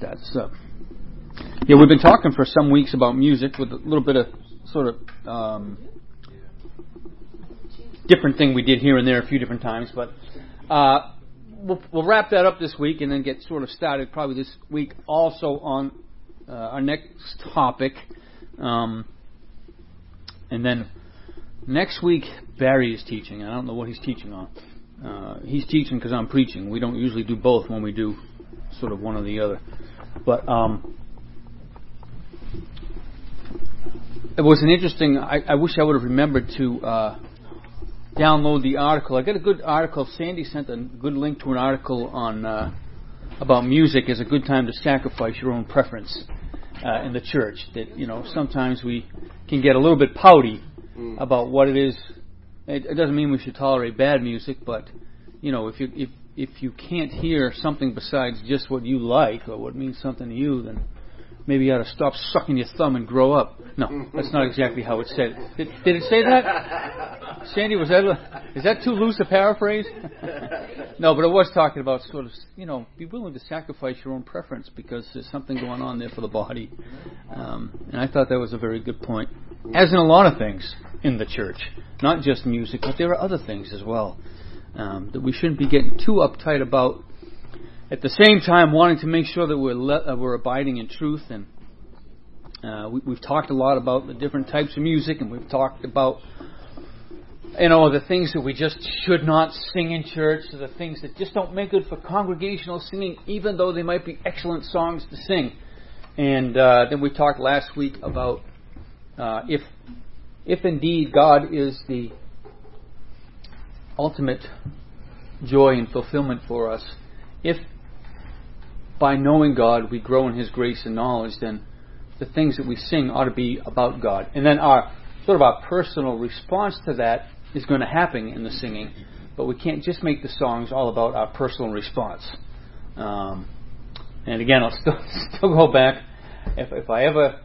That's uh, yeah. We've been talking for some weeks about music with a little bit of sort of um, different thing we did here and there a few different times, but uh, we'll, we'll wrap that up this week and then get sort of started probably this week also on uh, our next topic, um, and then next week Barry is teaching. I don't know what he's teaching on. Uh, he's teaching because I'm preaching. We don't usually do both when we do sort of one or the other. But um, it was an interesting. I, I wish I would have remembered to uh, download the article. I got a good article. Sandy sent a good link to an article on uh, about music is a good time to sacrifice your own preference uh, in the church. That you know sometimes we can get a little bit pouty mm. about what it is. It, it doesn't mean we should tolerate bad music, but you know if you if if you can't hear something besides just what you like or what means something to you, then maybe you ought to stop sucking your thumb and grow up. No, that's not exactly how it said. Did, did it say that? Sandy, was that is that too loose a paraphrase? no, but it was talking about sort of you know be willing to sacrifice your own preference because there's something going on there for the body, um, and I thought that was a very good point. As in a lot of things in the church, not just music, but there are other things as well um, that we shouldn't be getting too uptight about. At the same time, wanting to make sure that we're le- uh, we're abiding in truth, and uh, we, we've talked a lot about the different types of music, and we've talked about you know the things that we just should not sing in church, the things that just don't make good for congregational singing, even though they might be excellent songs to sing. And uh, then we talked last week about uh, if if indeed God is the ultimate joy and fulfillment for us. If by knowing God we grow in His grace and knowledge, then the things that we sing ought to be about God. And then our sort of our personal response to that is going to happen in the singing, but we can't just make the songs all about our personal response. Um, and again, I'll still still go back. If if I ever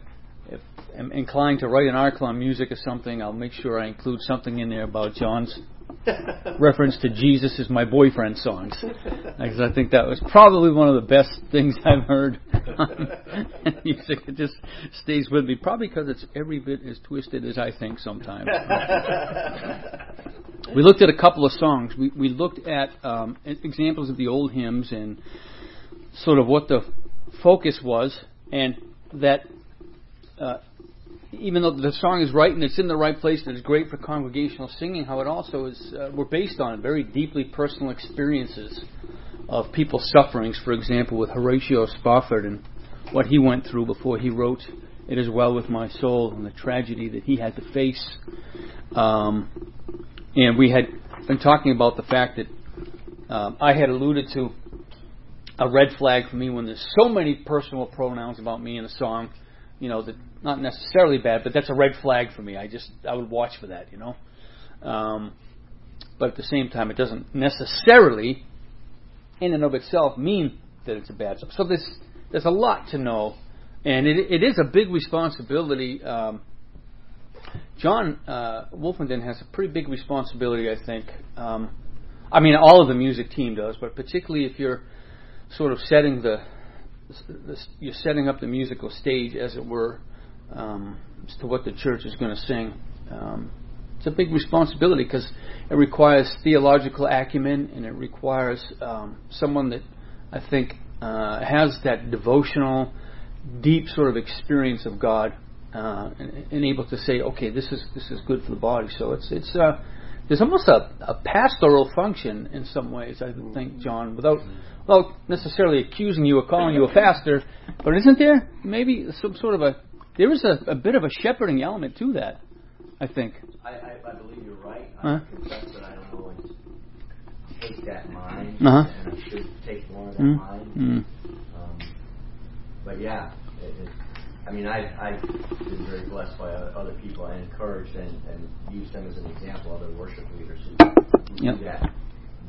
if am inclined to write an article on music or something, I'll make sure I include something in there about John's reference to Jesus is my boyfriend songs. Because I think that was probably one of the best things I've heard on music. It just stays with me, probably because it's every bit as twisted as I think sometimes. we looked at a couple of songs. We, we looked at um, examples of the old hymns and sort of what the focus was, and that uh, even though the song is right and it's in the right place and it's great for congregational singing, how it also is, uh, we're based on very deeply personal experiences of people's sufferings. For example, with Horatio Spafford and what he went through before he wrote "It Is Well with My Soul" and the tragedy that he had to face. Um, and we had been talking about the fact that um, I had alluded to a red flag for me when there's so many personal pronouns about me in a song you know, not necessarily bad, but that's a red flag for me. I just I would watch for that, you know. Um, but at the same time, it doesn't necessarily, in and of itself, mean that it's a bad. So there's there's a lot to know, and it it is a big responsibility. Um, John uh, Wolfenden has a pretty big responsibility, I think. Um, I mean, all of the music team does, but particularly if you're sort of setting the you're setting up the musical stage, as it were, um, as to what the church is going to sing. Um, it's a big responsibility because it requires theological acumen and it requires um, someone that I think uh, has that devotional, deep sort of experience of God uh, and, and, able to say, okay, this is this is good for the body. So it's it's uh, there's almost a, a pastoral function in some ways, I think, John, without well, necessarily accusing you or calling you a pastor, but isn't there maybe some sort of a there is a, a bit of a shepherding element to that? I think. I, I, I believe you're right. I huh? confess that I don't always take that mind, uh-huh. and I should take more of that mm mind. mm Um, but yeah, it, it, I mean, I, I've been very blessed by other people and encouraged and, and used them as an example, other worship leaders who, who yep. do that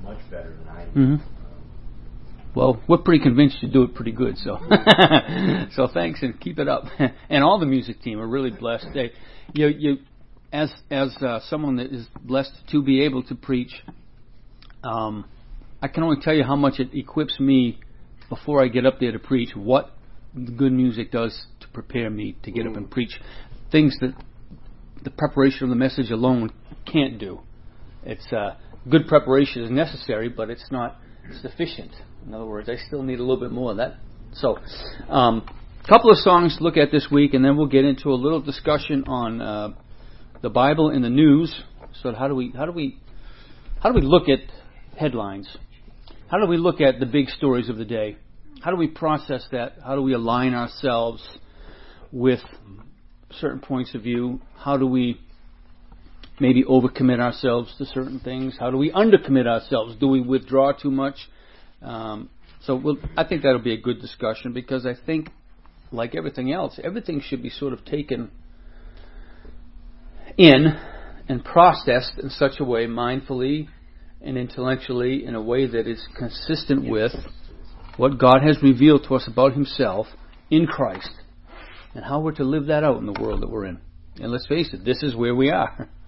much better than I do. Mm-hmm. Well, we're pretty convinced you do it pretty good, so so thanks and keep it up. and all the music team are really blessed. They, you, you, as as uh, someone that is blessed to be able to preach, um, I can only tell you how much it equips me before I get up there to preach what good music does prepare me to get up and preach things that the preparation of the message alone can't do. It's uh, good preparation is necessary, but it's not sufficient. In other words, I still need a little bit more of that. So, a um, couple of songs to look at this week, and then we'll get into a little discussion on uh, the Bible in the news. So, how do we how do we how do we look at headlines? How do we look at the big stories of the day? How do we process that? How do we align ourselves with certain points of view? How do we maybe overcommit ourselves to certain things? How do we undercommit ourselves? Do we withdraw too much? Um, so we'll, I think that'll be a good discussion because I think, like everything else, everything should be sort of taken in and processed in such a way, mindfully and intellectually, in a way that is consistent with what God has revealed to us about Himself in Christ and how we're to live that out in the world that we're in. And let's face it, this is where we are.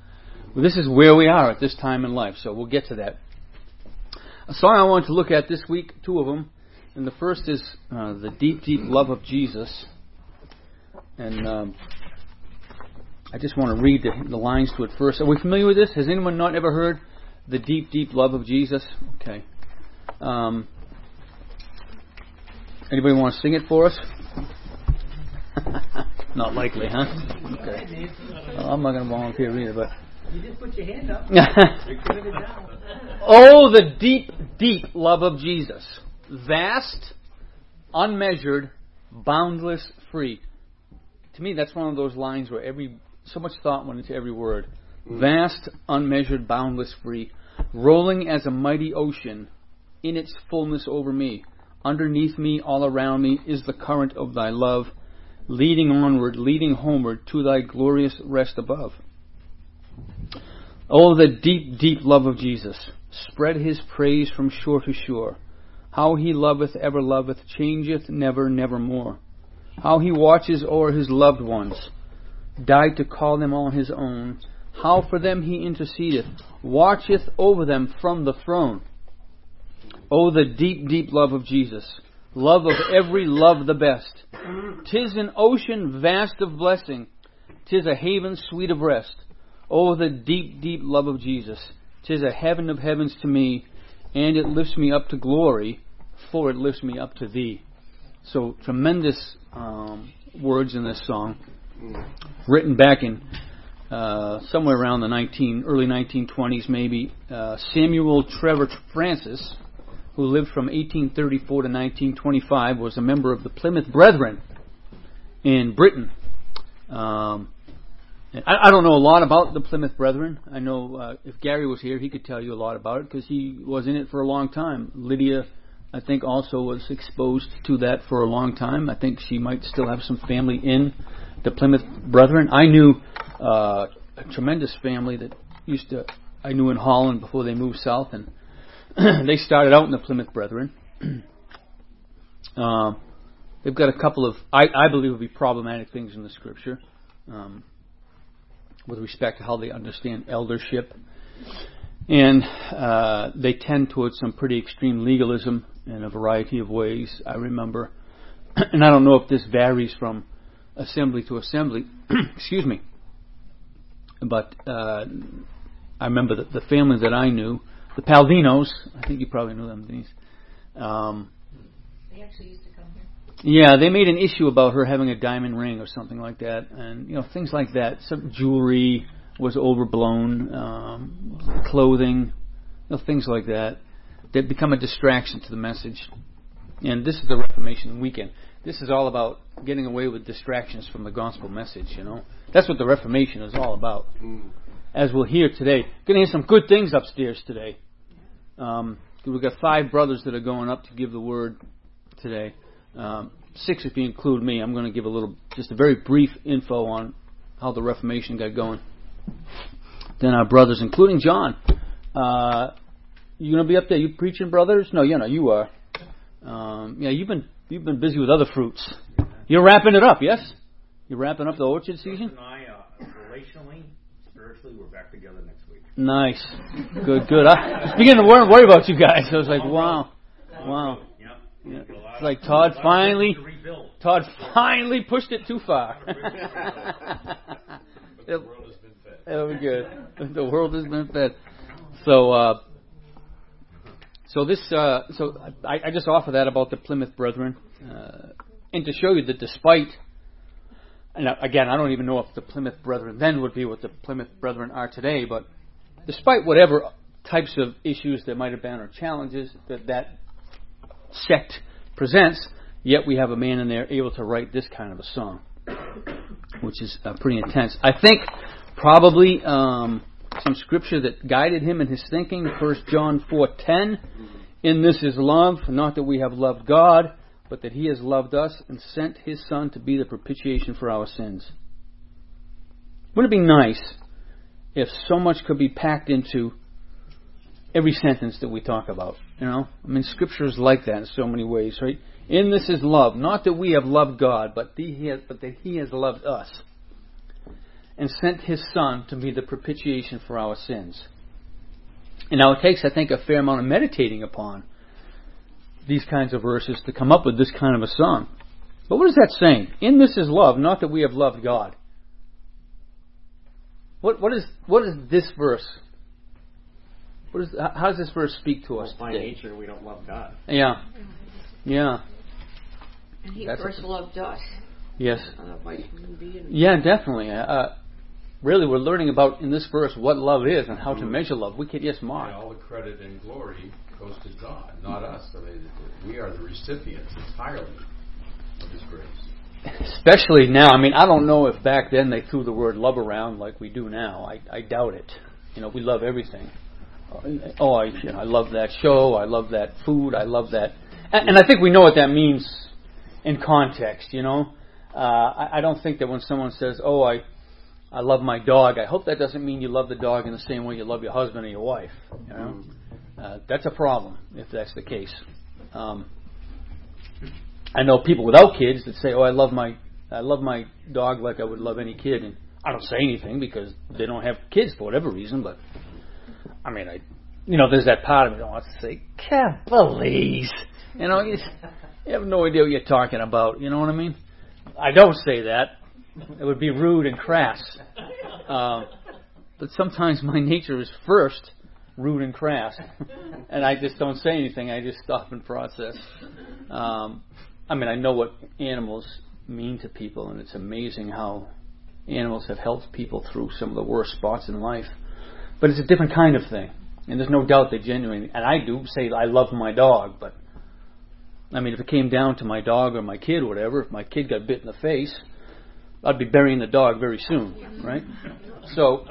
This is where we are at this time in life, so we'll get to that. A song I want to look at this week, two of them, and the first is uh, The Deep, Deep Love of Jesus. And um, I just want to read the, the lines to it first. Are we familiar with this? Has anyone not ever heard The Deep, Deep Love of Jesus? Okay. Um, Anybody want to sing it for us? Not likely, huh? Okay. Well, I'm not going to volunteer either, but. You just put your hand up. oh, the deep, deep love of Jesus. Vast, unmeasured, boundless, free. To me, that's one of those lines where every so much thought went into every word. Mm. Vast, unmeasured, boundless, free, rolling as a mighty ocean in its fullness over me. Underneath me, all around me, is the current of thy love, leading onward, leading homeward to thy glorious rest above. Oh, the deep, deep love of Jesus. Spread his praise from shore to shore. How he loveth, ever loveth, changeth never, nevermore. How he watches o'er his loved ones, died to call them all his own. How for them he intercedeth, watcheth over them from the throne. Oh, the deep, deep love of Jesus. Love of every love the best. Tis an ocean vast of blessing. Tis a haven sweet of rest. Oh, the deep, deep love of Jesus. Tis a heaven of heavens to me, and it lifts me up to glory, for it lifts me up to thee. So, tremendous um, words in this song, written back in uh, somewhere around the 19, early 1920s, maybe. Uh, Samuel Trevor Francis who lived from 1834 to 1925, was a member of the Plymouth Brethren in Britain. Um, I, I, don't know a lot about the Plymouth Brethren. I know uh, if Gary was here, he could tell you a lot about it because he was in it for a long time. Lydia, I think, also was exposed to that for a long time. I think she might still have some family in the Plymouth Brethren. I knew uh, a tremendous family that used to I knew in Holland before they moved south, and they started out in the Plymouth Brethren. uh, they've got a couple of, I, I believe, would be problematic things in the Scripture um, with respect to how they understand eldership. And uh, they tend towards some pretty extreme legalism in a variety of ways. I remember, and I don't know if this varies from assembly to assembly. excuse me. But uh, I remember that the family that I knew the Palvinos. I think you probably knew them, Denise. Um, they actually used to come here. Yeah, they made an issue about her having a diamond ring or something like that, and you know things like that. Some jewelry was overblown, um, clothing, you know, things like that that become a distraction to the message. And this is the Reformation weekend. This is all about getting away with distractions from the gospel message. You know, that's what the Reformation is all about. Mm. As we'll hear today, going to hear some good things upstairs today. Um, we've got five brothers that are going up to give the word today. Um, six if you include me. I'm going to give a little, just a very brief info on how the Reformation got going. Then our brothers, including John. Uh, you going to be up there? You preaching, brothers? No, you know you are. Um, yeah, you've been you've been busy with other fruits. You're wrapping it up, yes? You're wrapping up the orchard season. And I, uh, relationally, spiritually, we're back together next week. Nice. Good, good. I was beginning to worry about you guys. I was like, wow. Wow. Yeah. It's like Todd finally, Todd finally pushed it too far. the world has been fed. That'll be good. The world has been fed. So, uh, so this, uh, so I, I just offer that about the Plymouth Brethren, uh, and to show you that despite, and again, I don't even know if the Plymouth Brethren then would be what the Plymouth Brethren are today, but despite whatever types of issues there might have been or challenges that that sect presents, yet we have a man in there able to write this kind of a song, which is uh, pretty intense. I think probably um, some scripture that guided him in his thinking. First John four ten. In this is love, not that we have loved God, but that He has loved us and sent His Son to be the propitiation for our sins. Wouldn't it be nice if so much could be packed into every sentence that we talk about? You know, I mean, Scripture is like that in so many ways, right? In this is love, not that we have loved God, but, he has, but that He has loved us and sent His Son to be the propitiation for our sins. And now it takes, I think, a fair amount of meditating upon these kinds of verses to come up with this kind of a song. But what is that saying? In this is love, not that we have loved God. What what is what is this verse? What is how does this verse speak to us? Well, by today? nature, we don't love God. Yeah, yeah. And He That's first a, loved us. Yes. Yeah, definitely. Uh, really we're learning about in this verse what love is and how to mm-hmm. measure love. We could yes, Mark. And all the credit and glory goes to God, not us. I mean, we are the recipients entirely of His grace. Especially now. I mean, I don't know if back then they threw the word love around like we do now. I, I doubt it. You know, we love everything. Oh, I, you know, I love that show. I love that food. I love that, and, and I think we know what that means in context. You know, uh, I, I don't think that when someone says, "Oh, I." I love my dog. I hope that doesn't mean you love the dog in the same way you love your husband or your wife. You know, uh, that's a problem if that's the case. Um, I know people without kids that say, "Oh, I love my I love my dog like I would love any kid," and I don't say anything because they don't have kids for whatever reason. But I mean, I you know, there's that part of me that wants to say, "Can't please," you know, you, you have no idea what you're talking about. You know what I mean? I don't say that it would be rude and crass. Uh, but sometimes my nature is first rude and crass, and I just don't say anything. I just stop and process. Um, I mean, I know what animals mean to people, and it's amazing how animals have helped people through some of the worst spots in life. But it's a different kind of thing, and there's no doubt they genuinely. And I do say I love my dog, but I mean, if it came down to my dog or my kid or whatever, if my kid got bit in the face, I'd be burying the dog very soon, right? So,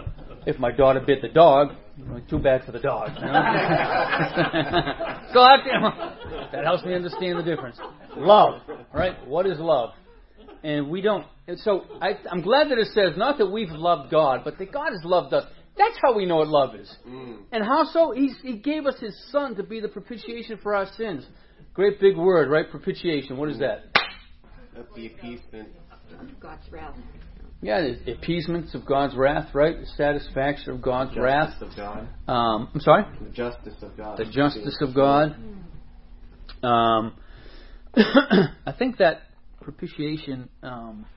if my daughter bit the dog, too bad for the dog. You know? so that, that helps me understand the difference. Love, right? What is love? And we don't. And so I, I'm glad that it says not that we've loved God, but that God has loved us. That's how we know what love is. Mm. And how so? He's, he gave us His Son to be the propitiation for our sins. Great big word, right? Propitiation. What is that? That's the appeasement of God's wrath. Yeah, the appeasements of God's wrath, right? The satisfaction of God's the wrath. of God. Um, I'm sorry. The justice of God. The justice of God. Um, I think that propitiation. Um,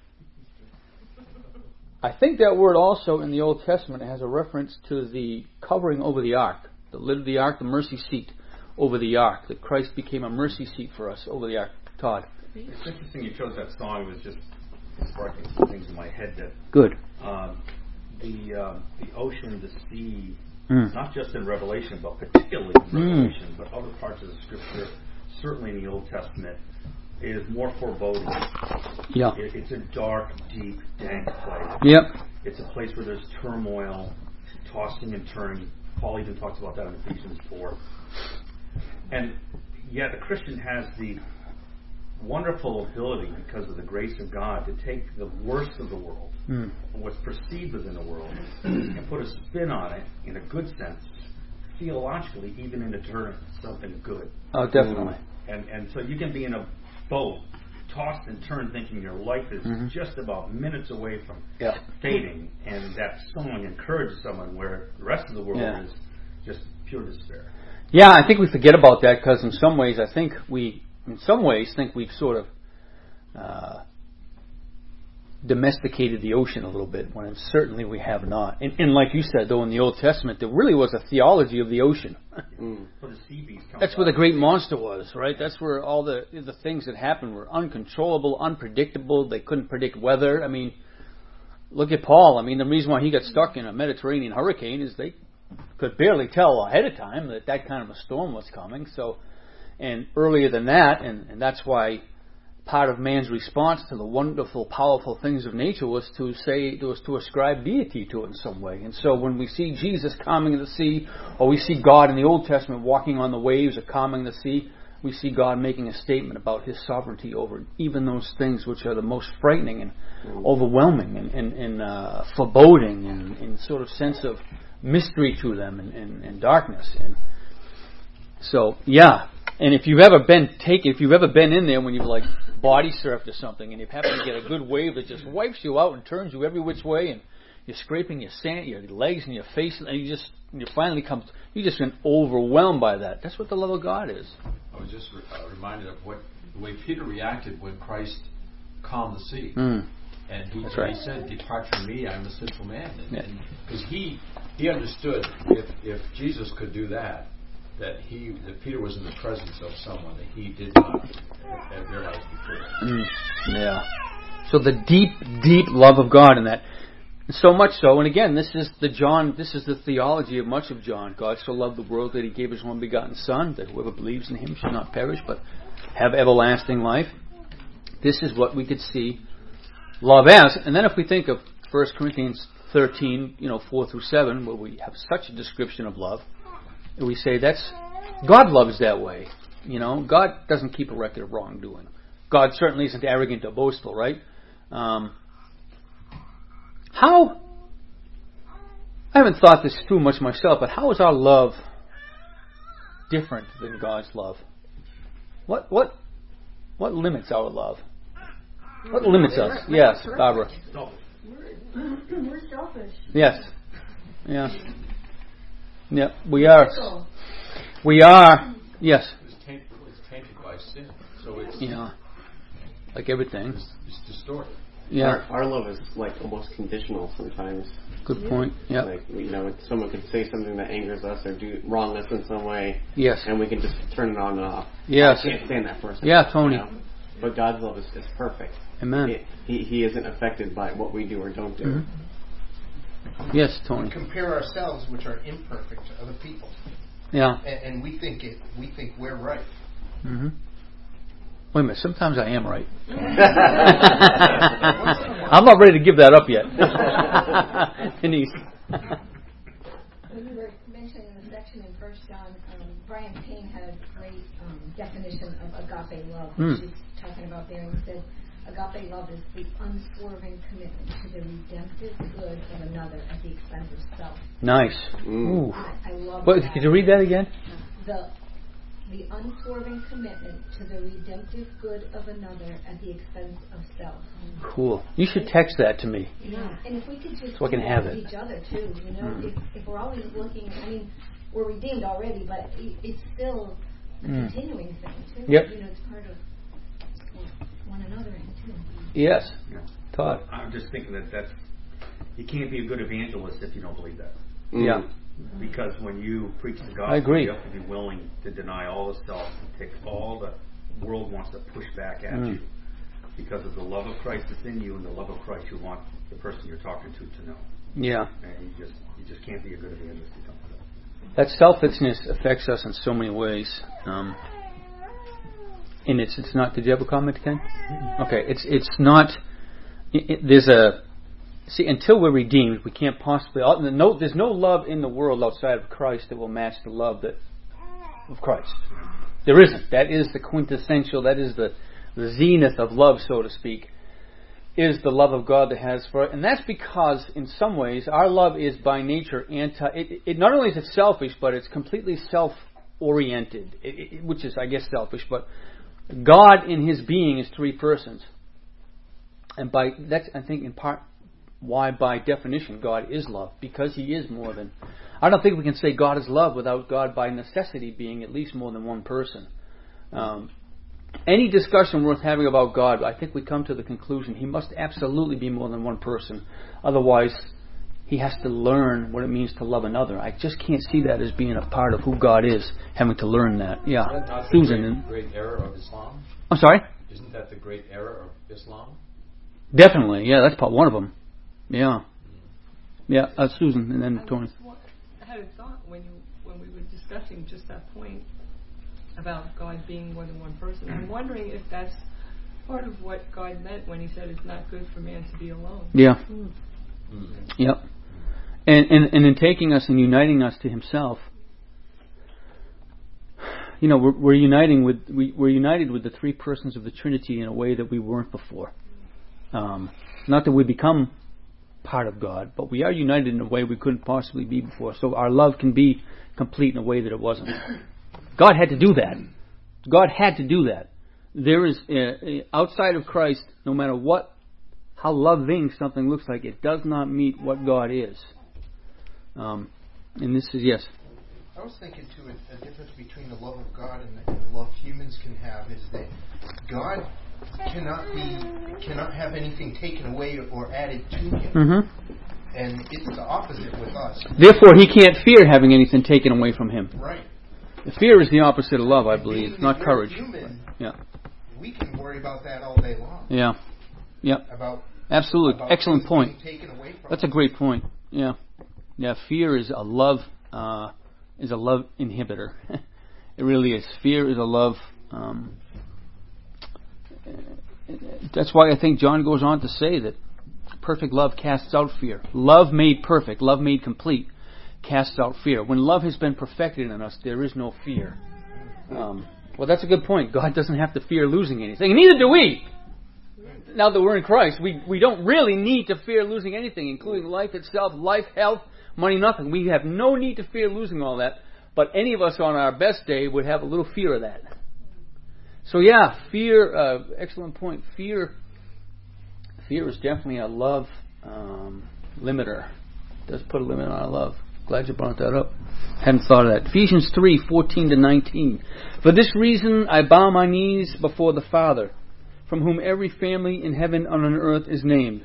I think that word also in the Old Testament has a reference to the covering over the ark, the lid of the ark, the mercy seat over the ark. That Christ became a mercy seat for us over the ark. Todd. It's interesting you chose that song. It was just sparking some things in my head that good. Um, the uh, the ocean, the sea, mm. not just in Revelation, but particularly in mm. Revelation, but other parts of the Scripture, certainly in the Old Testament, is more foreboding. Yeah. It, it's a dark, deep, dank place. Yep. It's a place where there's turmoil, tossing and turning. Paul even talks about that in Ephesians 4. And yet, the Christian has the wonderful ability because of the grace of God to take the worst of the world, mm. what's perceived within the world, and put a spin on it in a good sense, theologically, even in turning something good. Oh, definitely. And and so you can be in a boat, tossed and turned, thinking your life is mm-hmm. just about minutes away from yeah. fading, and that song encourages someone where the rest of the world yeah. is just pure despair. Yeah, I think we forget about that because in some ways I think we in some ways, think we've sort of uh, domesticated the ocean a little bit, when certainly we have not. And, and, like you said, though, in the Old Testament, there really was a theology of the ocean. Mm. Where the sea beast comes That's where the great monster was, right? That's where all the the things that happened were uncontrollable, unpredictable. They couldn't predict weather. I mean, look at Paul. I mean, the reason why he got stuck in a Mediterranean hurricane is they could barely tell ahead of time that that kind of a storm was coming. So, and earlier than that, and, and that's why part of man's response to the wonderful, powerful things of nature was to say, was to ascribe deity to it in some way. And so when we see Jesus calming the sea, or we see God in the Old Testament walking on the waves or calming the sea, we see God making a statement about His sovereignty over even those things which are the most frightening and overwhelming and, and, and uh, foreboding and, and sort of sense of mystery to them and, darkness. And so, yeah. And if you've ever been taken, if you've ever been in there when you've like body surfed or something, and you've happened to get a good wave that just wipes you out and turns you every which way, and you're scraping your sand, your legs and your face, and you just you finally come, you just been overwhelmed by that. That's what the love of God is. I was just re- uh, reminded of what the way Peter reacted when Christ calmed the sea. Mm. And he, right. he said, "Depart from me, I am a sinful man." Yeah. Because he he understood if if Jesus could do that, that he that Peter was in the presence of someone that he did not have realized before. Mm, yeah. So the deep, deep love of God in that. So much so, and again, this is the John. This is the theology of much of John. God so loved the world that He gave His one begotten Son, that whoever believes in Him shall not perish, but have everlasting life. This is what we could see love as. And then if we think of 1 Corinthians 13, you know, 4 through 7, where we have such a description of love, we say that's God loves that way. You know, God doesn't keep a record of wrongdoing. God certainly isn't arrogant or boastful, right? Um, how? I haven't thought this through much myself, but how is our love different than God's love? What what what limits our love? What limits us? Yes, Barbara. No, We're selfish. Yes. Yeah. Yeah, we are. So, We are. Yes. It's tainted, it's tainted by sin, so it's Yeah. Like everything. it's, it's distorted. Yeah. Our, our love is like almost conditional sometimes. Good point. Yeah. Like you know, someone could say something that angers us or do wrong us in some way, Yes. and we can just turn it on and off. Yes. I can't stand that person. Yeah, Tony. you know? But God's love is, is perfect. Amen. He, he he isn't affected by what we do or don't do. Mhm. Yes, Tony. compare ourselves, which are imperfect, to other people, Yeah. and, and we think it. We think we're right. hmm Wait a minute. Sometimes I am right. I'm not ready to give that up yet. Denise. when you were mentioning the section in First John, um, Brian Payne had a great um, definition of agape love, Hmm. which he's talking about there, and he said, agape love is the unswerving commitment to the redemptive good of another at the expense of self. Nice. Ooh. I, I love What, that. could you read that again? The the unswerving commitment to the redemptive good of another at the expense of self. Cool. You should text that to me. Yeah, and if we could just So I can have it. each other too, you know, Mm. if, if we're always looking, I mean, we're redeemed already, but it, it's still a Mm. continuing thing too. Yep. You know, it's part of one another and too. Yes. Yeah. Todd. I'm just thinking that that's you can't be a good evangelist if you don't believe that. Mm. Yeah. Because when you preach the gospel, I agree. you have to be willing to deny all the self and take all the world wants to push back at Mm. you. Because of the love of Christ that's in you and the love of Christ you want the person you're talking to to know. Yeah. And you just you just can't be a good evangelist if you don't that. selfishness affects us in so many ways. Um, and it's it's not. Did you have a comment, Ken? Okay. It's it's not. It, it, there's a see until we're redeemed, we can't possibly. uh, No, there's no love in the world outside of Christ that will match the love that of Christ. There isn't. That is the quintessential. That is the the zenith of love, so to speak. Is the love of God that has for it, and that's because in some ways our love is by nature anti. It, it not only is it selfish, but it's completely self-oriented, it, it, which is I guess selfish. But God in His being is three persons, and by that's I think in part why by definition God is love because He is more than. I don't think we can say God is love without God by necessity being at least more than one person. Um, any discussion worth having about God, I think we come to the conclusion he must absolutely be more than one person. Otherwise, he has to learn what it means to love another. I just can't see that as being a part of who God is, having to learn that. Yeah, Isn't that not the Susan. great, great error of Islam? I'm sorry. Isn't that the great error of Islam? Definitely, yeah, that's part one of them. Yeah, yeah, uh, Susan, and then I Tony. just wa- had a thought when you when we were discussing just that point about God being more than one person. I'm wondering if that's part of what God meant when He said it's not good for man to be alone. Yeah, Mm. yep. And, and and in taking us and uniting us to Himself, you know, we're, we're uniting with we, we're united with the three persons of the Trinity in a way that we weren't before. Um, not that we become part of God, but we are united in a way we couldn't possibly be before. So our love can be complete in a way that it wasn't. God had to do that. God had to do that. There is uh, uh, outside of Christ, no matter what, how loving something looks like, it does not meet what God is. Um, and this is yes, I was thinking too, a, a difference between the love of God and the, and the love humans can have is that God cannot be cannot have anything taken away or added to him, hmm and it's the opposite with us. Therefore, he can't fear having anything taken away from him. Right. Fear is the opposite of love, I believe, Being not courage. Human, Yeah, we can worry about that all day long. yeah, yeah. About, Absolutely, about excellent point. taken away from That's a great point. Yeah, yeah. Fear is a love uh, is a love inhibitor. it really is. Fear is a love. Um, that's why I think John goes on to say that perfect love casts out fear. Love made perfect, love made complete, casts out fear. When love has been perfected in us, there is no fear. Um, well, that's a good point. God doesn't have to fear losing anything, neither do we now that we're in Christ, we, we don't really need to fear losing anything, including life itself, life, health, money, nothing. We have no need to fear losing all that, but any of us on our best day would have a little fear of that. So yeah, fear, uh, excellent point. Fear, fear is definitely a love um, limiter. It does put a limit on our love. Glad you brought that up. Hadn't thought of that. Ephesians three fourteen to 19. For this reason I bow my knees before the Father from whom every family in heaven and on earth is named,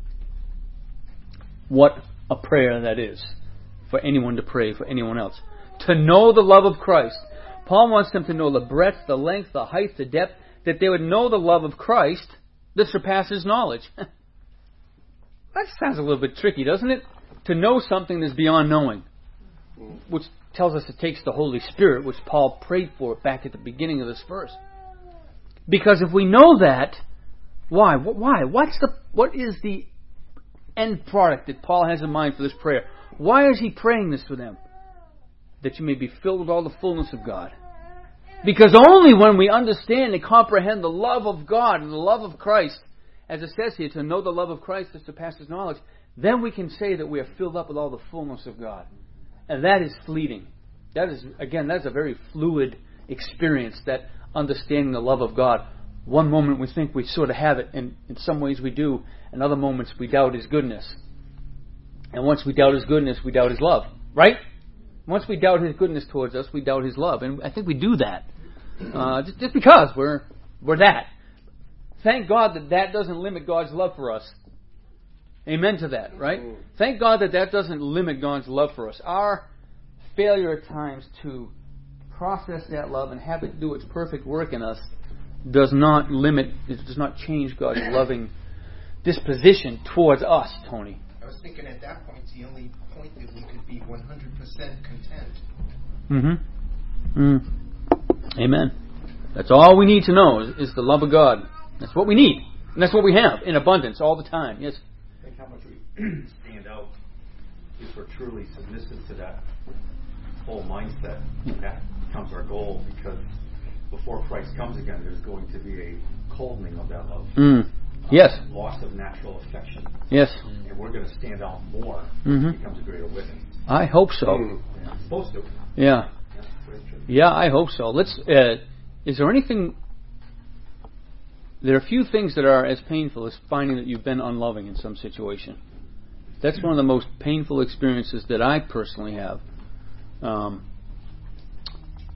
What a prayer that is for anyone to pray for anyone else. To know the love of Christ. Paul wants them to know the breadth, the length, the height, the depth, that they would know the love of Christ that surpasses knowledge. that sounds a little bit tricky, doesn't it? To know something that's beyond knowing. Which tells us it takes the Holy Spirit, which Paul prayed for back at the beginning of this verse. Because if we know that, why? Why? What's the what is the end product that Paul has in mind for this prayer? Why is he praying this for them? That you may be filled with all the fullness of God. Because only when we understand and comprehend the love of God and the love of Christ, as it says here, to know the love of Christ that surpasses knowledge, then we can say that we are filled up with all the fullness of God. And that is fleeting. That is, again, that's a very fluid experience, that understanding the love of God. One moment we think we sort of have it, and in some ways we do. In other moments we doubt His goodness. And once we doubt His goodness, we doubt His love. Right? Once we doubt His goodness towards us, we doubt His love. And I think we do that. Uh, just, just because we're, we're that. Thank God that that doesn't limit God's love for us. Amen to that, right? Thank God that that doesn't limit God's love for us. Our failure at times to process that love and have it do its perfect work in us does not limit, it does not change God's loving disposition towards us, Tony. I was thinking at that point, it's the only point that we could be 100% content. Mm-hmm. Mm. Amen. That's all we need to know is, is the love of God. That's what we need. And that's what we have in abundance all the time. Yes. Think how much we stand out if we're truly submissive to that whole mindset. That becomes our goal because before Christ comes again, there's going to be a coldening of that love. Mm. Yes. Loss of natural affection. Yes. And we're going to stand out more Mhm. it becomes a greater witness. I hope so. Yeah. Supposed to. Yeah. Yeah. Yeah, I hope so. Let's. Uh, is there anything? There are a few things that are as painful as finding that you've been unloving in some situation. That's one of the most painful experiences that I personally have. Um,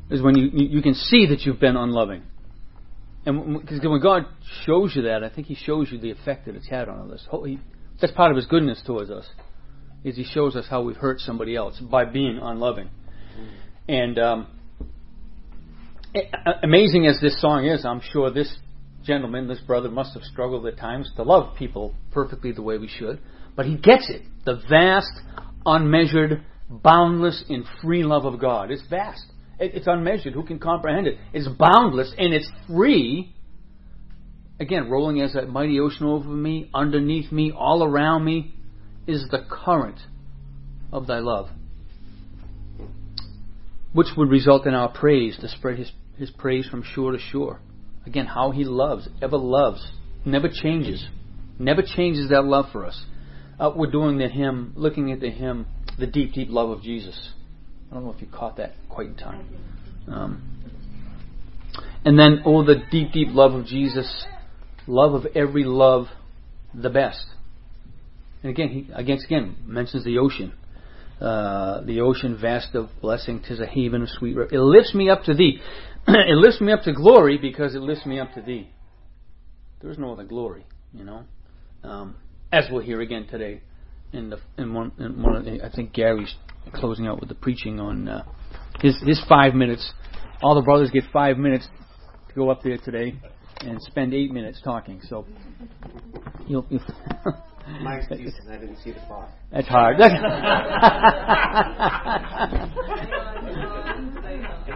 is when you you can see that you've been unloving, and because when God shows you that, I think He shows you the effect that it's had on he- That's part of His goodness towards us, is He shows us how we've hurt somebody else by being unloving. And um, amazing as this song is, I'm sure this gentleman, this brother, must have struggled at times to love people perfectly the way we should. But he gets it. The vast, unmeasured, boundless, and free love of God. It's vast. It, it's unmeasured. Who can comprehend it? It's boundless and it's free. Again, rolling as that mighty ocean over me, underneath me, all around me, is the current of thy love which would result in our praise to spread his, his praise from shore to shore. Again, how he loves, ever loves, never changes, never changes that love for us. Uh, we're doing the hymn, looking at the hymn, the deep, deep love of Jesus. I don't know if you caught that quite in time. Um, and then, oh, the deep, deep love of Jesus, love of every love, the best. And again, he again, again mentions the ocean. Uh, the ocean vast of blessing, tis a haven of sweet. Re- it lifts me up to thee. it lifts me up to glory because it lifts me up to thee. There is no other glory, you know. Um, as we'll hear again today, in the in one, in one of the, I think Gary's closing out with the preaching on uh, his his five minutes. All the brothers get five minutes to go up there today and spend eight minutes talking. So you'll. you'll My excuse is I didn't see the clock. That's hard. In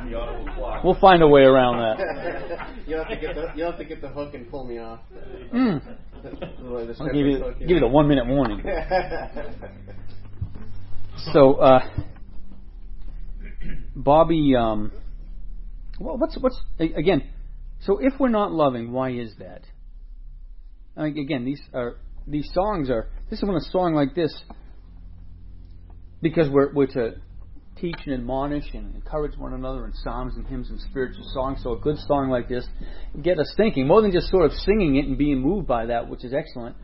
the audible clock. we'll find a way around that. you'll have to get the you'll have to get the hook and pull me off. Mm. I'll give you hook, give you the one minute warning. So, uh, Bobby, um, well, what's what's again? So, if we're not loving, why is that? I mean, again, these are these songs are. This is when a song like this, because we're we're to teach and admonish and encourage one another in psalms and hymns and spiritual songs. So, a good song like this get us thinking more than just sort of singing it and being moved by that, which is excellent.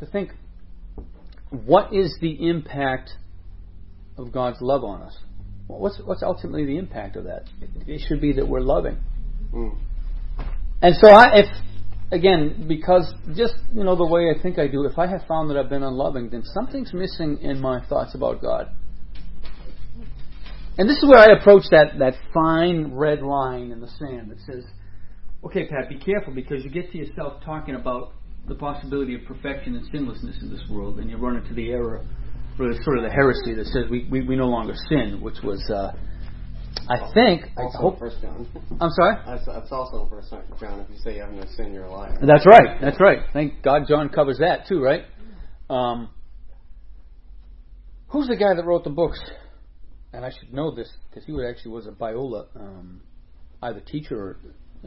To think, what is the impact of God's love on us? What's what's ultimately the impact of that? It, it should be that we're loving. Mm. And so, I, if again, because just you know the way I think I do, if I have found that I've been unloving, then something's missing in my thoughts about God. And this is where I approach that that fine red line in the sand that says, "Okay, Pat, be careful because you get to yourself talking about the possibility of perfection and sinlessness in this world, and you run into the error, sort of the heresy that says we we, we no longer sin, which was." Uh, I think. I hope. First John. I'm sorry. That's, that's also First John. If you say you have no sin, you're a liar. That's right. That's right. Thank God John covers that too, right? Um, who's the guy that wrote the books? And I should know this because he actually was a Biola, um, either teacher or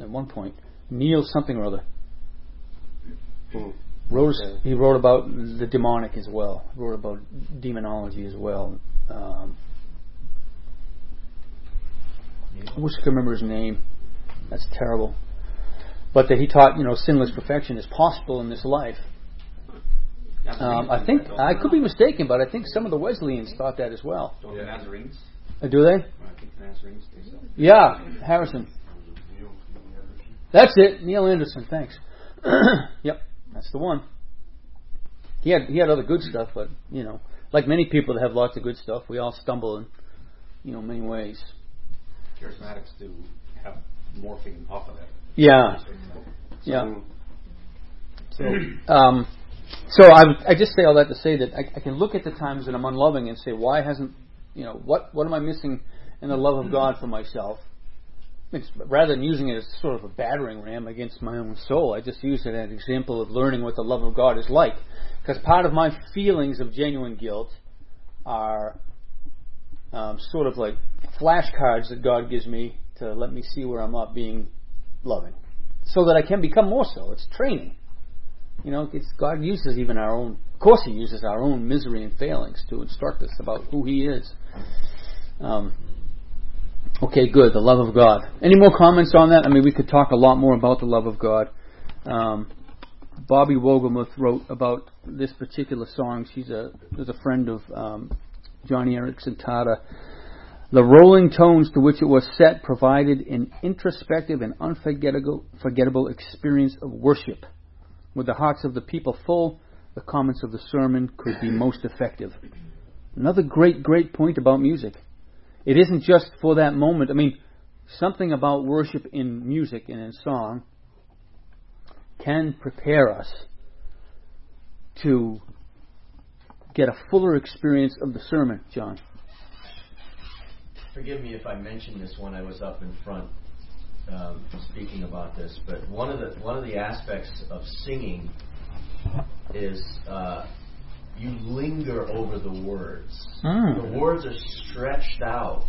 at one point. Neil something or other. Hmm. Wrote, Okay. He wrote about the demonic as well. Wrote about demonology as well. Um, I wish I could remember his name. That's terrible. But that he taught, you know, sinless perfection is possible in this life. Um, I think I could be mistaken, but I think some of the Wesleyans thought that as well. Don't Nazarenes? Uh, do they? I think the Nazarenes so. Yeah, Harrison. That's it, Neil Anderson. Thanks. yep, that's the one. He had he had other good stuff, but you know, like many people that have lots of good stuff, we all stumble in you know many ways. Charismatics do have morphing off of that. Yeah, yeah. So, um, so I, I just say all that to say that I, I can look at the times that I'm unloving and say, why hasn't, you know, what what am I missing in the love of God for myself? It's, rather than using it as sort of a battering ram against my own soul, I just use it as an example of learning what the love of God is like. Because part of my feelings of genuine guilt are um, sort of like flashcards that God gives me to let me see where I'm not being loving, so that I can become more so. It's training. You know, it's, God uses even our own. Of course, He uses our own misery and failings to instruct us about who He is. Um, okay, good. The love of God. Any more comments on that? I mean, we could talk a lot more about the love of God. Um, Bobbie Wolgemuth wrote about this particular song. She's a was a friend of um, Joni Eareckson Tada. The rolling tones to which it was set provided an introspective and unforgettable forgettable experience of worship. With the hearts of the people full, the comments of the sermon could be most effective. Another great, great point about music. It isn't just for that moment. I mean, something about worship in music and in song can prepare us to get a fuller experience of the sermon, John. Forgive me if I mentioned this when I was up in front um, speaking about this, but one of the one of the aspects of singing is uh, you linger over the words. Mm. The words are stretched out.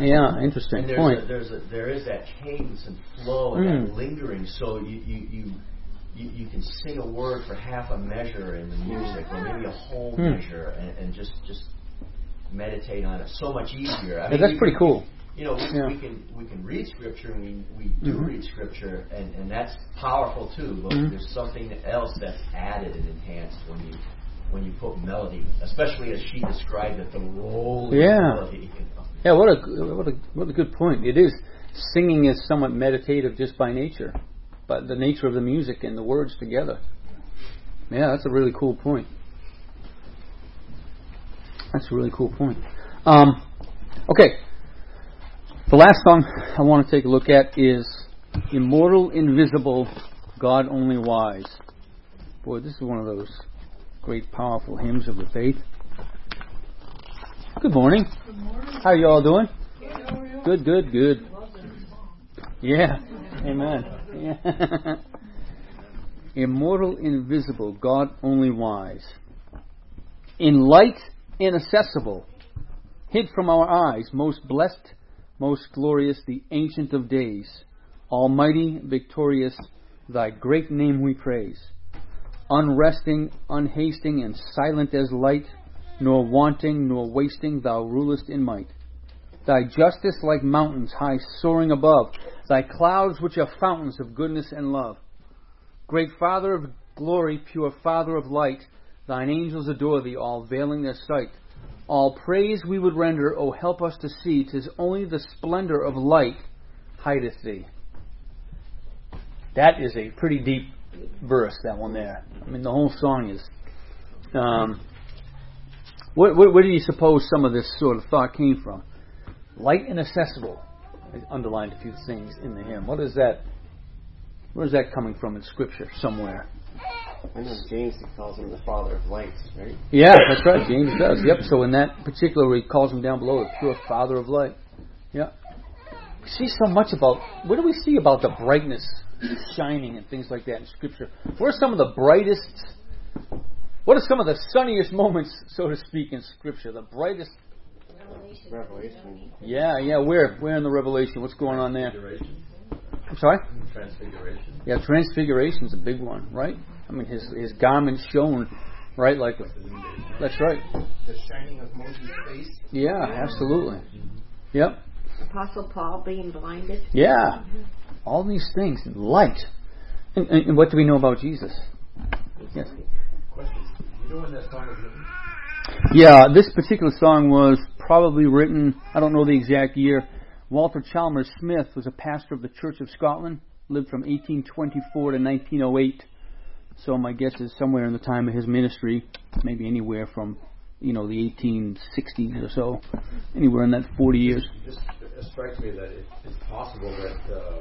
Yeah, interesting and there's point. A, there's a, there is that cadence and flow and Mm. that lingering, so you, you, you you you can sing a word for half a measure in the music, or maybe a whole Hmm. measure, and, and just just meditate on it. So much easier. I Yeah, mean, that's pretty cool. You know, we, Yeah. we can we can read scripture, and we we do Mhm. read scripture, and and that's powerful too. But Mhm. there's something else that's added and enhanced when you when you put melody, especially as she described it, the rolling Yeah. melody. You know. Yeah, what a what a what a good point. It is singing is somewhat meditative just by nature, but the nature of the music and the words together. Yeah, that's a really cool point. That's a really cool point. Um, okay, the last song I want to take a look at is "Immortal, Invisible, God Only Wise." Boy, this is one of those great, powerful hymns of the faith. Good morning. How you all doing? Good, good, good. Yeah. Amen. Yeah. Immortal, invisible, God only wise. In light, inaccessible, hid from our eyes, most blessed, most glorious, the Ancient of Days. Almighty, victorious, thy great name we praise. Unresting, unhasting, and silent as light, nor wanting, nor wasting, thou rulest in might. Thy justice like mountains high soaring above, thy clouds which are fountains of goodness and love. Great Father of glory, pure Father of light, thine angels adore thee, all veiling their sight. All praise we would render, O help us to see, tis only the splendor of light hideth thee. That is a pretty deep verse, that one there. I mean, the whole song is. Um, where, where, where do you suppose some of this sort of thought came from? Light and accessible. I underlined a few things in the hymn. What is that? Where is that coming from in Scripture somewhere? I know James calls him the father of lights, right? Yeah, that's right. James does. Yep. So in that particular, he calls him down below the pure Father of light. Yeah. We see so much about. What do we see about the brightness, shining, and things like that in Scripture? What are some of the brightest? What are some of the sunniest moments, so to speak, in Scripture? The brightest. Revelation. Yeah, yeah. Where? Where in the Revelation? What's going on there? Transfiguration. I'm sorry. Transfiguration. Yeah, Transfiguration's a big one, right? I mean, his his garments shone, right? Like, that's right. The shining of Moses' face. Yeah, absolutely. Yep. Apostle Paul being blinded. Yeah. Mm-hmm. All these things, light. And, and, and what do we know about Jesus? Yes. Yeah, this particular song was probably written, I don't know the exact year. Walter Chalmers Smith was a pastor of the Church of Scotland, lived from 1824 to 1908. So my guess is somewhere in the time of his ministry, maybe anywhere from, you know, the 1860s or so, anywhere in that 40 years. It just it strikes me that it, it's possible that uh,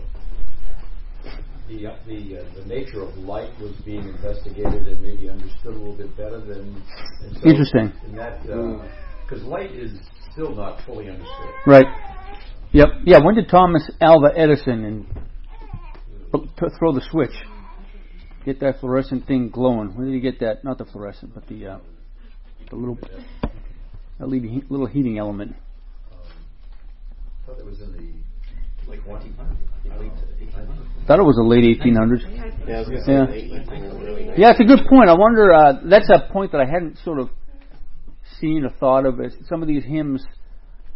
the uh, the uh, the nature of light was being investigated and maybe understood a little bit better than. So Interesting. In that, because light is still not fully understood. Right. Yep. Yeah. When did Thomas Alva Edison and throw the switch? Get that fluorescent thing glowing. When did he get that? Not the fluorescent, but the uh, the little little little heating element. I thought it was in the like 1800. Late 1800. Thought it was the late 1800s. Yeah, I was gonna Yeah. say the 1800s, really nice. Yeah, it's a good point. I wonder. Uh, that's a point that I hadn't sort of seen or thought of. As some of these hymns,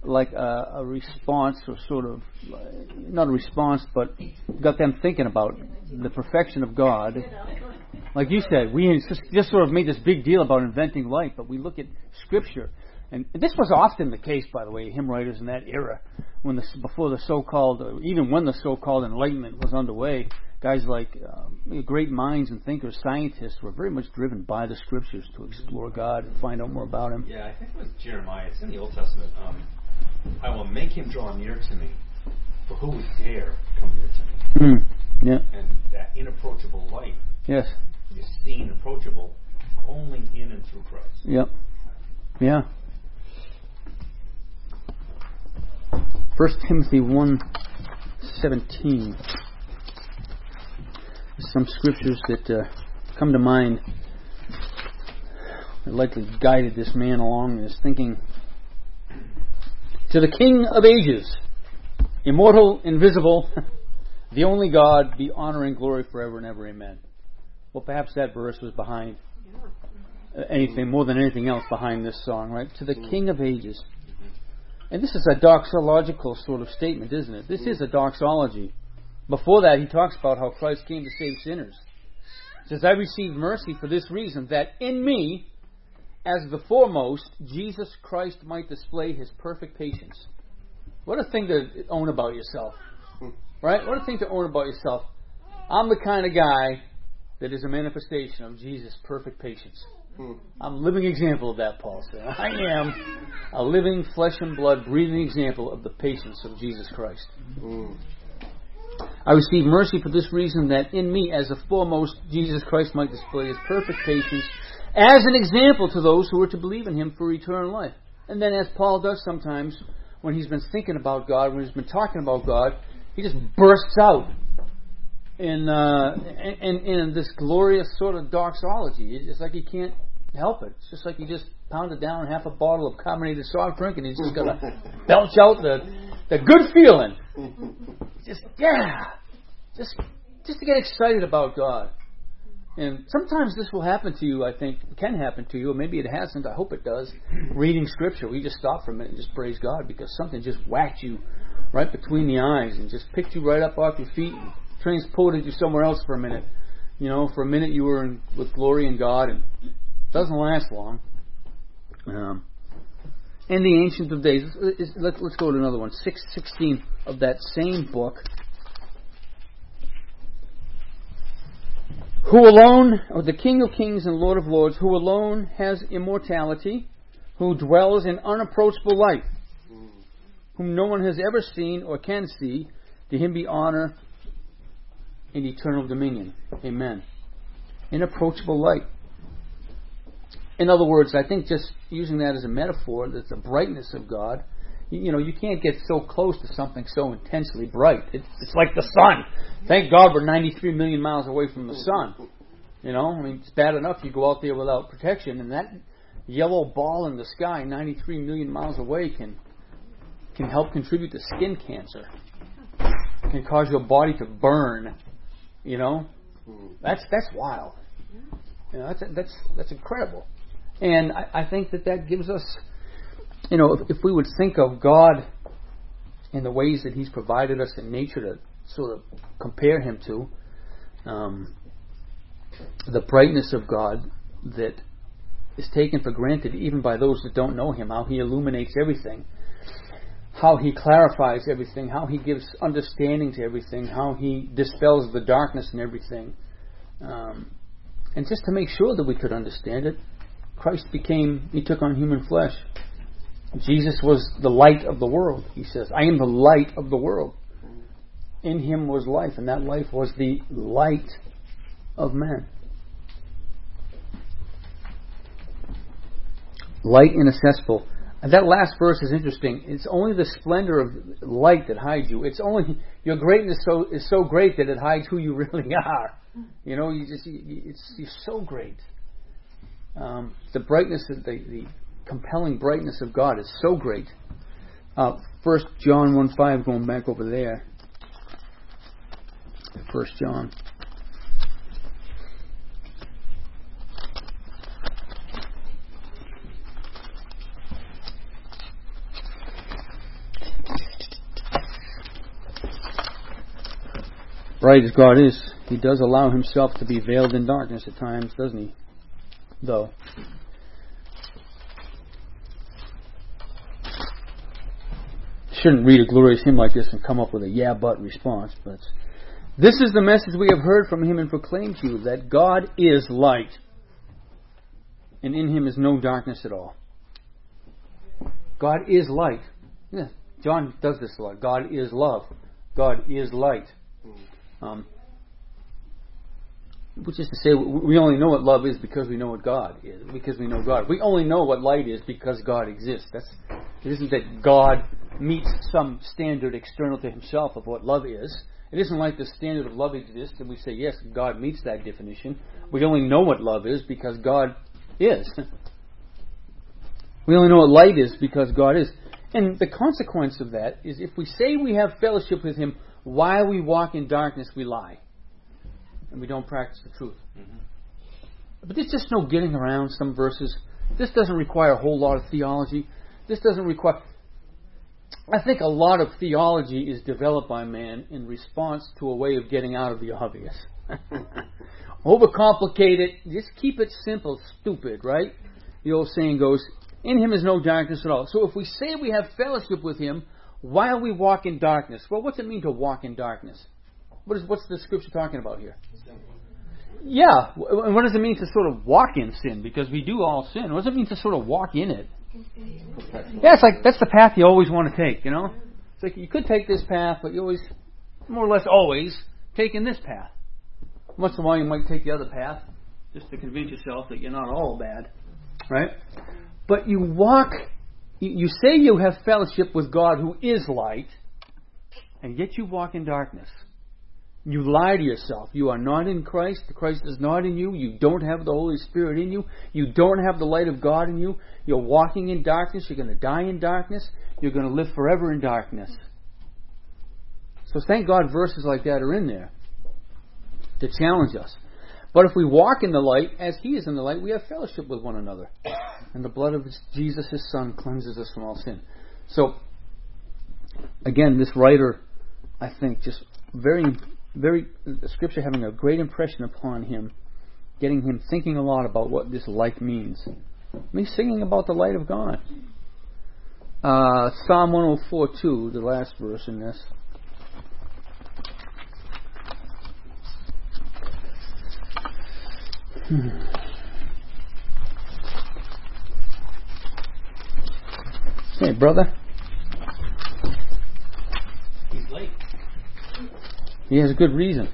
like a, a response or sort of uh, not a response, but got them thinking about the perfection of God. Like you said, we just, just sort of made this big deal about inventing light, but we look at Scripture, and this was often the case, by the way, hymn writers in that era, when the before the so-called, even when the so-called Enlightenment was underway, guys like um, great minds and thinkers, scientists, were very much driven by the Scriptures to explore God and find out more about Him. Yeah, I think it was Jeremiah. It's in the Old Testament. Um, I will make him draw near to me, for who would dare come near to me? Mm. Yeah. And that inapproachable light Yes. is seen approachable only in and through Christ. Yep. Yeah. First Timothy one seventeen. Some scriptures that uh, come to mind that likely guided this man along in his thinking. To the King of ages, immortal, invisible, the only God, be honor and glory forever and ever. Amen. Well, perhaps that verse was behind uh, anything more than anything else behind this song, right? To the King of Ages. And this is a doxological sort of statement, isn't it? This is a doxology. Before that, he talks about how Christ came to save sinners. He says, I received mercy for this reason, that in me, as the foremost, Jesus Christ might display his perfect patience. What a thing to own about yourself. Right? What a thing to own about yourself. I'm the kind of guy that is a manifestation of Jesus' perfect patience. I'm a living example of that, Paul said. I am a living flesh and blood, breathing example of the patience of Jesus Christ. I receive mercy for this reason that in me, as a foremost, Jesus Christ might display his perfect patience as an example to those who are to believe in him for eternal life. And then, as Paul does sometimes, when he's been thinking about God, when he's been talking about God, he just bursts out in uh, in, in this glorious sort of doxology. It's like he can't help it. It's just like you just pounded down half a bottle of carbonated soft drink and he's just gonna belch out the the good feeling. Just yeah, just just to get excited about God. And sometimes this will happen to you. I think can happen to you, or maybe it hasn't. I hope it does. Reading Scripture, we just stop for a minute and just praise God because something just whacked you right between the eyes and just picked you right up off your feet and transported you somewhere else for a minute. You know, for a minute you were in, with glory in God, and doesn't last long. Um, and the Ancient of Days. Let's, let's go to another one. Six sixteen of that same book. Who alone, or the King of Kings and Lord of Lords, who alone has immortality, who dwells in unapproachable light, whom no one has ever seen or can see, to him be honor and eternal dominion. Amen. Inapproachable light. In other words, I think just using that as a metaphor, that the brightness of God, you, know, you can't get so close to something so intensely bright. It, it's like the sun. Thank God we're 93 million miles away from the sun. You know, I mean, it's bad enough you go out there without protection, and that yellow ball in the sky, 93 million miles away, can can help contribute to skin cancer. Can cause your body to burn. You know, mm-hmm. that's that's wild. You know, that's that's that's incredible. And I, I think that that gives us, you know, if, if we would think of God in the ways that He's provided us in nature to sort of compare Him to, um, the brightness of God that is taken for granted even by those that don't know Him, how He illuminates everything, how He clarifies everything, how He gives understanding to everything, how He dispels the darkness in everything. Um, and just to make sure that we could understand it, Christ became, He took on human flesh. Jesus was the light of the world, He says. I am the light of the world. In Him was life, and that life was the light of men. Light inaccessible. And that last verse is interesting. It's only the splendor of light that hides you. It's only your greatness so is so great that it hides who you really are. You know, you just you, it's you're so great. Um, the brightness of the, the compelling brightness of God is so great. Uh, First John one five, going back over there. First John. Right as God is, He does allow Himself to be veiled in darkness at times, doesn't He? Though. Shouldn't read a glorious hymn like this and come up with a yeah but response, but this is the message we have heard from Him and proclaimed to you that God is light, and in Him is no darkness at all. God is light. Yeah, John does this a lot. God is love. God is light. Um, which is to say, we only know what love is because we know what God is, because we know God. We only know what light is because God exists. That's, it isn't that God meets some standard external to Himself of what love is. It isn't like the standard of love exists and we say, yes, God meets that definition. We only know what love is because God is. We only know what light is because God is. And the consequence of that is if we say we have fellowship with Him while we walk in darkness, we lie. And we don't practice the truth. Mm-hmm. But there's just no getting around some verses. This doesn't require a whole lot of theology. This doesn't require. I think a lot of theology is developed by man in response to a way of getting out of the obvious. Overcomplicate it. Just keep it simple, stupid, right? The old saying goes, in him is no darkness at all. So if we say we have fellowship with him while we walk in darkness, well, what's it mean to walk in darkness? What is, what's the scripture talking about here? Yeah. And what does it mean to sort of walk in sin? Because we do all sin. What does it mean to sort of walk in it? Yeah, it's like that's the path you always want to take, you know? It's like you could take this path, but you always, more or less always, taking this path. Once in a while you might take the other path, just to convince yourself that you're not all bad. Right? But you walk, you say you have fellowship with God who is light, and yet you walk in darkness. You lie to yourself. You are not in Christ. Christ is not in you. You don't have the Holy Spirit in you. You don't have the light of God in you. You're walking in darkness. You're going to die in darkness. You're going to live forever in darkness. So thank God verses like that are in there to challenge us. But if we walk in the light as He is in the light, we have fellowship with one another. And the blood of Jesus, His Son, cleanses us from all sin. So, again, this writer, I think, just very, very, scripture having a great impression upon him, getting him thinking a lot about what this light means. I mean, singing about the light of God. Uh, Psalm 104 2, the last verse in this. Hey, brother. He's late. He has a good reason.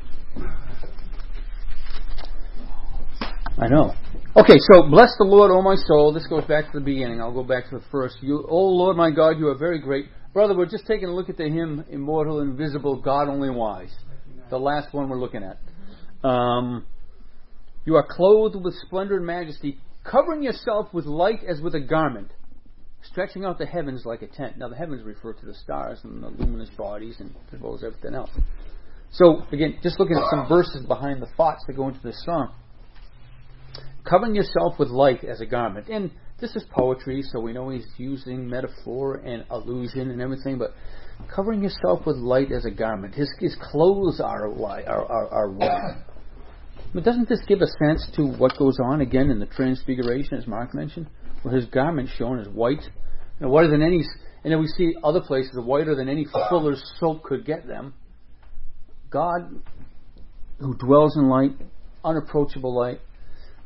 I know. Okay, so bless the Lord, O my soul. This goes back to the beginning. I'll go back to the first. You, O Lord my God, you are very great. Brother, we're just taking a look at the hymn, Immortal, Invisible, God Only Wise. The last one we're looking at. Um, you are clothed with splendor and majesty, covering yourself with light as with a garment, stretching out the heavens like a tent. Now, the heavens refer to the stars and the luminous bodies and as well as everything else. So, again, just looking at some verses behind the thoughts that go into this song. Covering yourself with light as a garment. And this is poetry, so we know he's using metaphor and allusion and everything, but covering yourself with light as a garment. His, his clothes are, light, are, are, are white. But doesn't this give a sense to what goes on again in the transfiguration, as Mark mentioned, where his garment shown as white, and whiter than any, and then we see other places whiter than any fuller's soap could get them. God, who dwells in light, unapproachable light,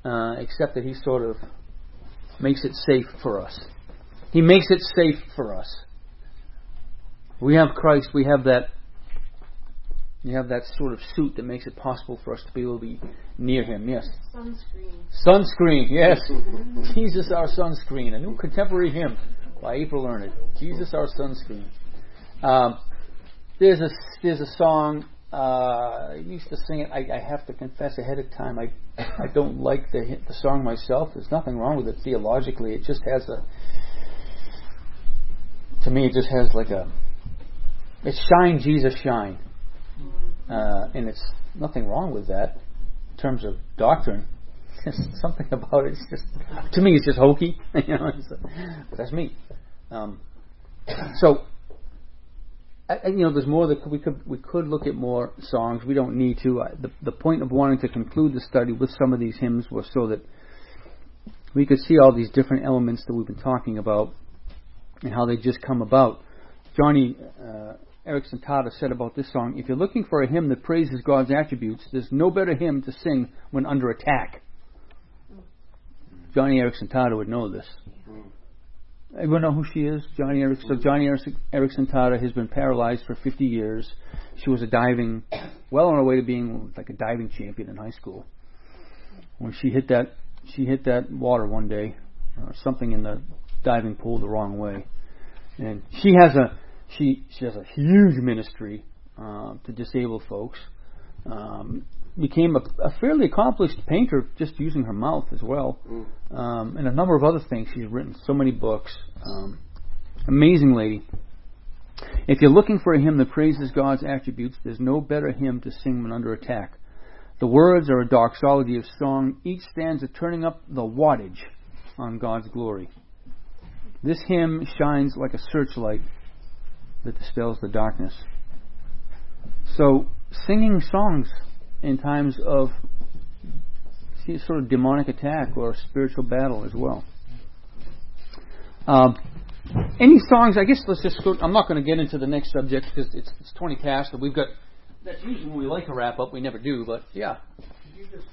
uh, except that He sort of makes it safe for us. He makes it safe for us. We have Christ. We have that you have that sort of suit that makes it possible for us to be able to be near Him. Yes. Sunscreen. Sunscreen. Yes. Jesus, our sunscreen. A new contemporary hymn by April Learned. Jesus, our sunscreen. Um, there's a there's a song. Uh, I used to sing it. I, I have to confess ahead of time. I I don't like the the song myself. There's nothing wrong with it theologically. It just has a. To me, it just has like a. It's shine, Jesus, shine uh, and it's nothing wrong with that in terms of doctrine. Something about it. It's just to me, it's just hokey. you know, it's, that's me. Um, so, I, you know, there's more that we could we could look at more songs. We don't need to. I, the the point of wanting to conclude the study with some of these hymns was so that we could see all these different elements that we've been talking about and how they just come about. Joni uh, Eareckson Tada said about this song: If you're looking for a hymn that praises God's attributes, there's no better hymn to sing when under attack. Joni Eareckson Tada would know this. Everyone know who she is? Joni Eareckson. So Joni Eareckson- Tada has been paralyzed for 50 years. She was a diving, well on her way to being like a diving champion in high school. When she hit that, she hit that water one day, or something in the diving pool the wrong way, and she has a she she has a huge ministry uh, to disabled folks. Um, became a, a fairly accomplished painter just using her mouth as well, um, and a number of other things. She's written so many books. Um, amazing lady. If you're looking for a hymn that praises God's attributes, there's no better hymn to sing when under attack. The words are a doxology of song. Each stanza turning up the wattage on God's glory. This hymn shines like a searchlight that dispels the darkness. So, singing songs in times of sort of demonic attack or spiritual battle as well. Um, any songs? I guess let's just go. I'm not going to get into the next subject because it's, it's 20 past, and we've got. That's usually when we like to wrap up. We never do, but yeah. Could you just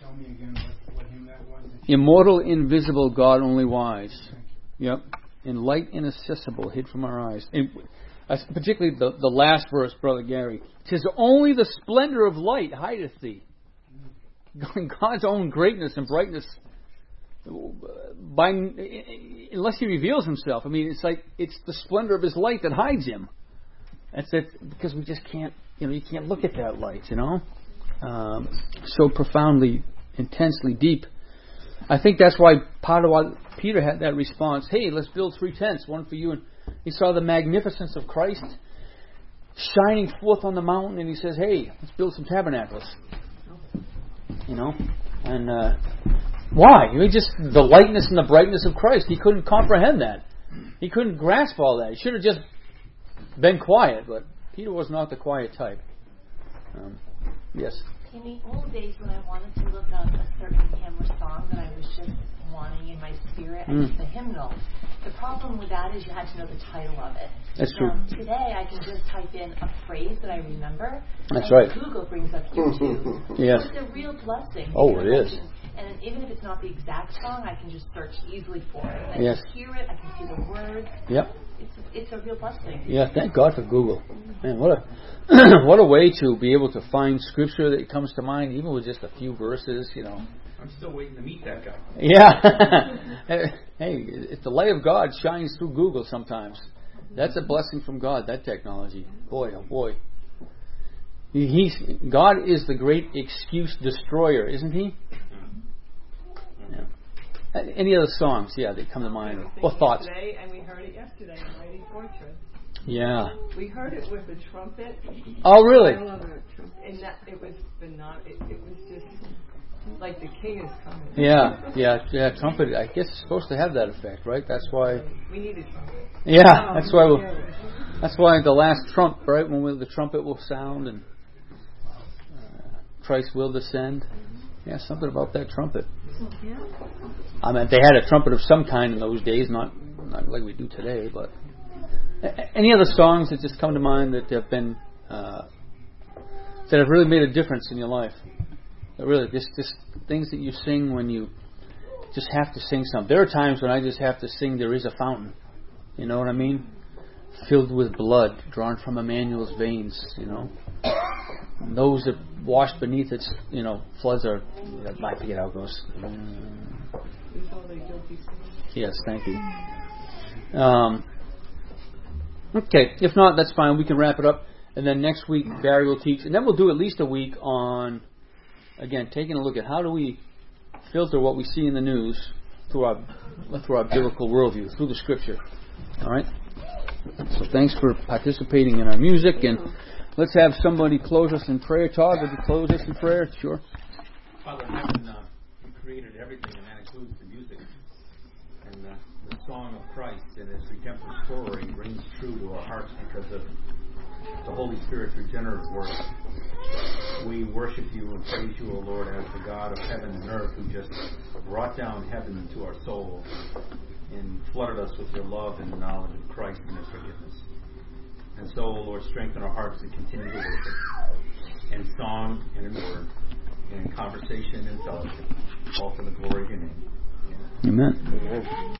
tell me again what, what hymn that was? Immortal, invisible, God only wise. Yep. In light inaccessible, hid from our eyes. And particularly the, the last verse, Brother Gary. Tis only the splendor of light hideth thee. God's own greatness and brightness, by unless He reveals Himself. I mean, it's like it's the splendor of His light that hides Him. That's it, because we just can't, you know, you can't look at that light, you know, um, so profoundly, intensely deep. I think that's why part of why Peter had that response. Hey, let's build three tents, one for you. And he saw the magnificence of Christ shining forth on the mountain, and he says, "Hey, let's build some tabernacles." You know, and uh, why? I mean, just the lightness and the brightness of Christ. He couldn't comprehend that. He couldn't grasp all that. He should have just been quiet. But Peter was not the quiet type. Um, yes. In the old days, when I wanted to look up a certain hymn or song that I was just wanting in my spirit, I Mm. used the hymnal. The problem with that is you had to know the title of it. That's true. Um, today, I can just type in a phrase that I remember. That's and right. Google brings up YouTube. Yes. It's a real blessing. Oh, it is. And even if it's not the exact song, I can just search easily for it. I Yes. can hear it. I can see the words. Yep. It's it's a real blessing. Yeah, thank God for Google. Man, what a what a way to be able to find scripture that comes to mind, even with just a few verses. You know. I'm still waiting to meet that guy. Yeah. hey, if the light of God shines through Google sometimes, that's a blessing from God. That technology, boy, oh boy. He- He's God is the great excuse destroyer, isn't He? Yeah. Uh, Any other songs? Yeah, that come to mind or thoughts? Today, and we heard it yesterday in Mighty Fortress. Yeah. We heard it with a trumpet. Oh, really? I love it. And that it was phenomenal. It, it was just like the king is coming. Yeah, yeah, yeah. Trumpet. I guess it's supposed to have that effect, right? That's why. We needed trumpet. Yeah, that's why. We'll, that's why the last trump, right? When we, the trumpet will sound and uh, Christ will descend. Yeah, something about that trumpet. I mean, they had a trumpet of some kind in those days, not not like we do today. But A- a- any other songs that just come to mind that have been uh, that have really made a difference in your life? That really, just just things that you sing when you just have to sing something. There are times when I just have to sing. There is a fountain. You know what I mean? Filled with blood, drawn from Emmanuel's veins. You know. And those that wash beneath its, you know, floods are. I forget how it goes. Yes, thank you. Um, okay, if not, that's fine. We can wrap it up, and then next week Barry will teach, and then we'll do at least a week on, again, taking a look at how do we filter what we see in the news through our through our biblical worldview, through the Scripture. All right. So thanks for participating in our music, and let's have somebody close us in prayer. Todd, would you close us in prayer? Sure. Father in heaven, uh, you created everything, and that includes the music. And uh, the song of Christ and his redemptive story rings true to our hearts because of the Holy Spirit's regenerative work. We worship you and praise you, O Lord, as the God of heaven and earth who just brought down heaven into our soul and flooded us with your love and the knowledge of Christ and his forgiveness. And so, O Lord, strengthen our hearts to continue to worship in song and in word, and in conversation and fellowship, all for the glory of your name. Amen.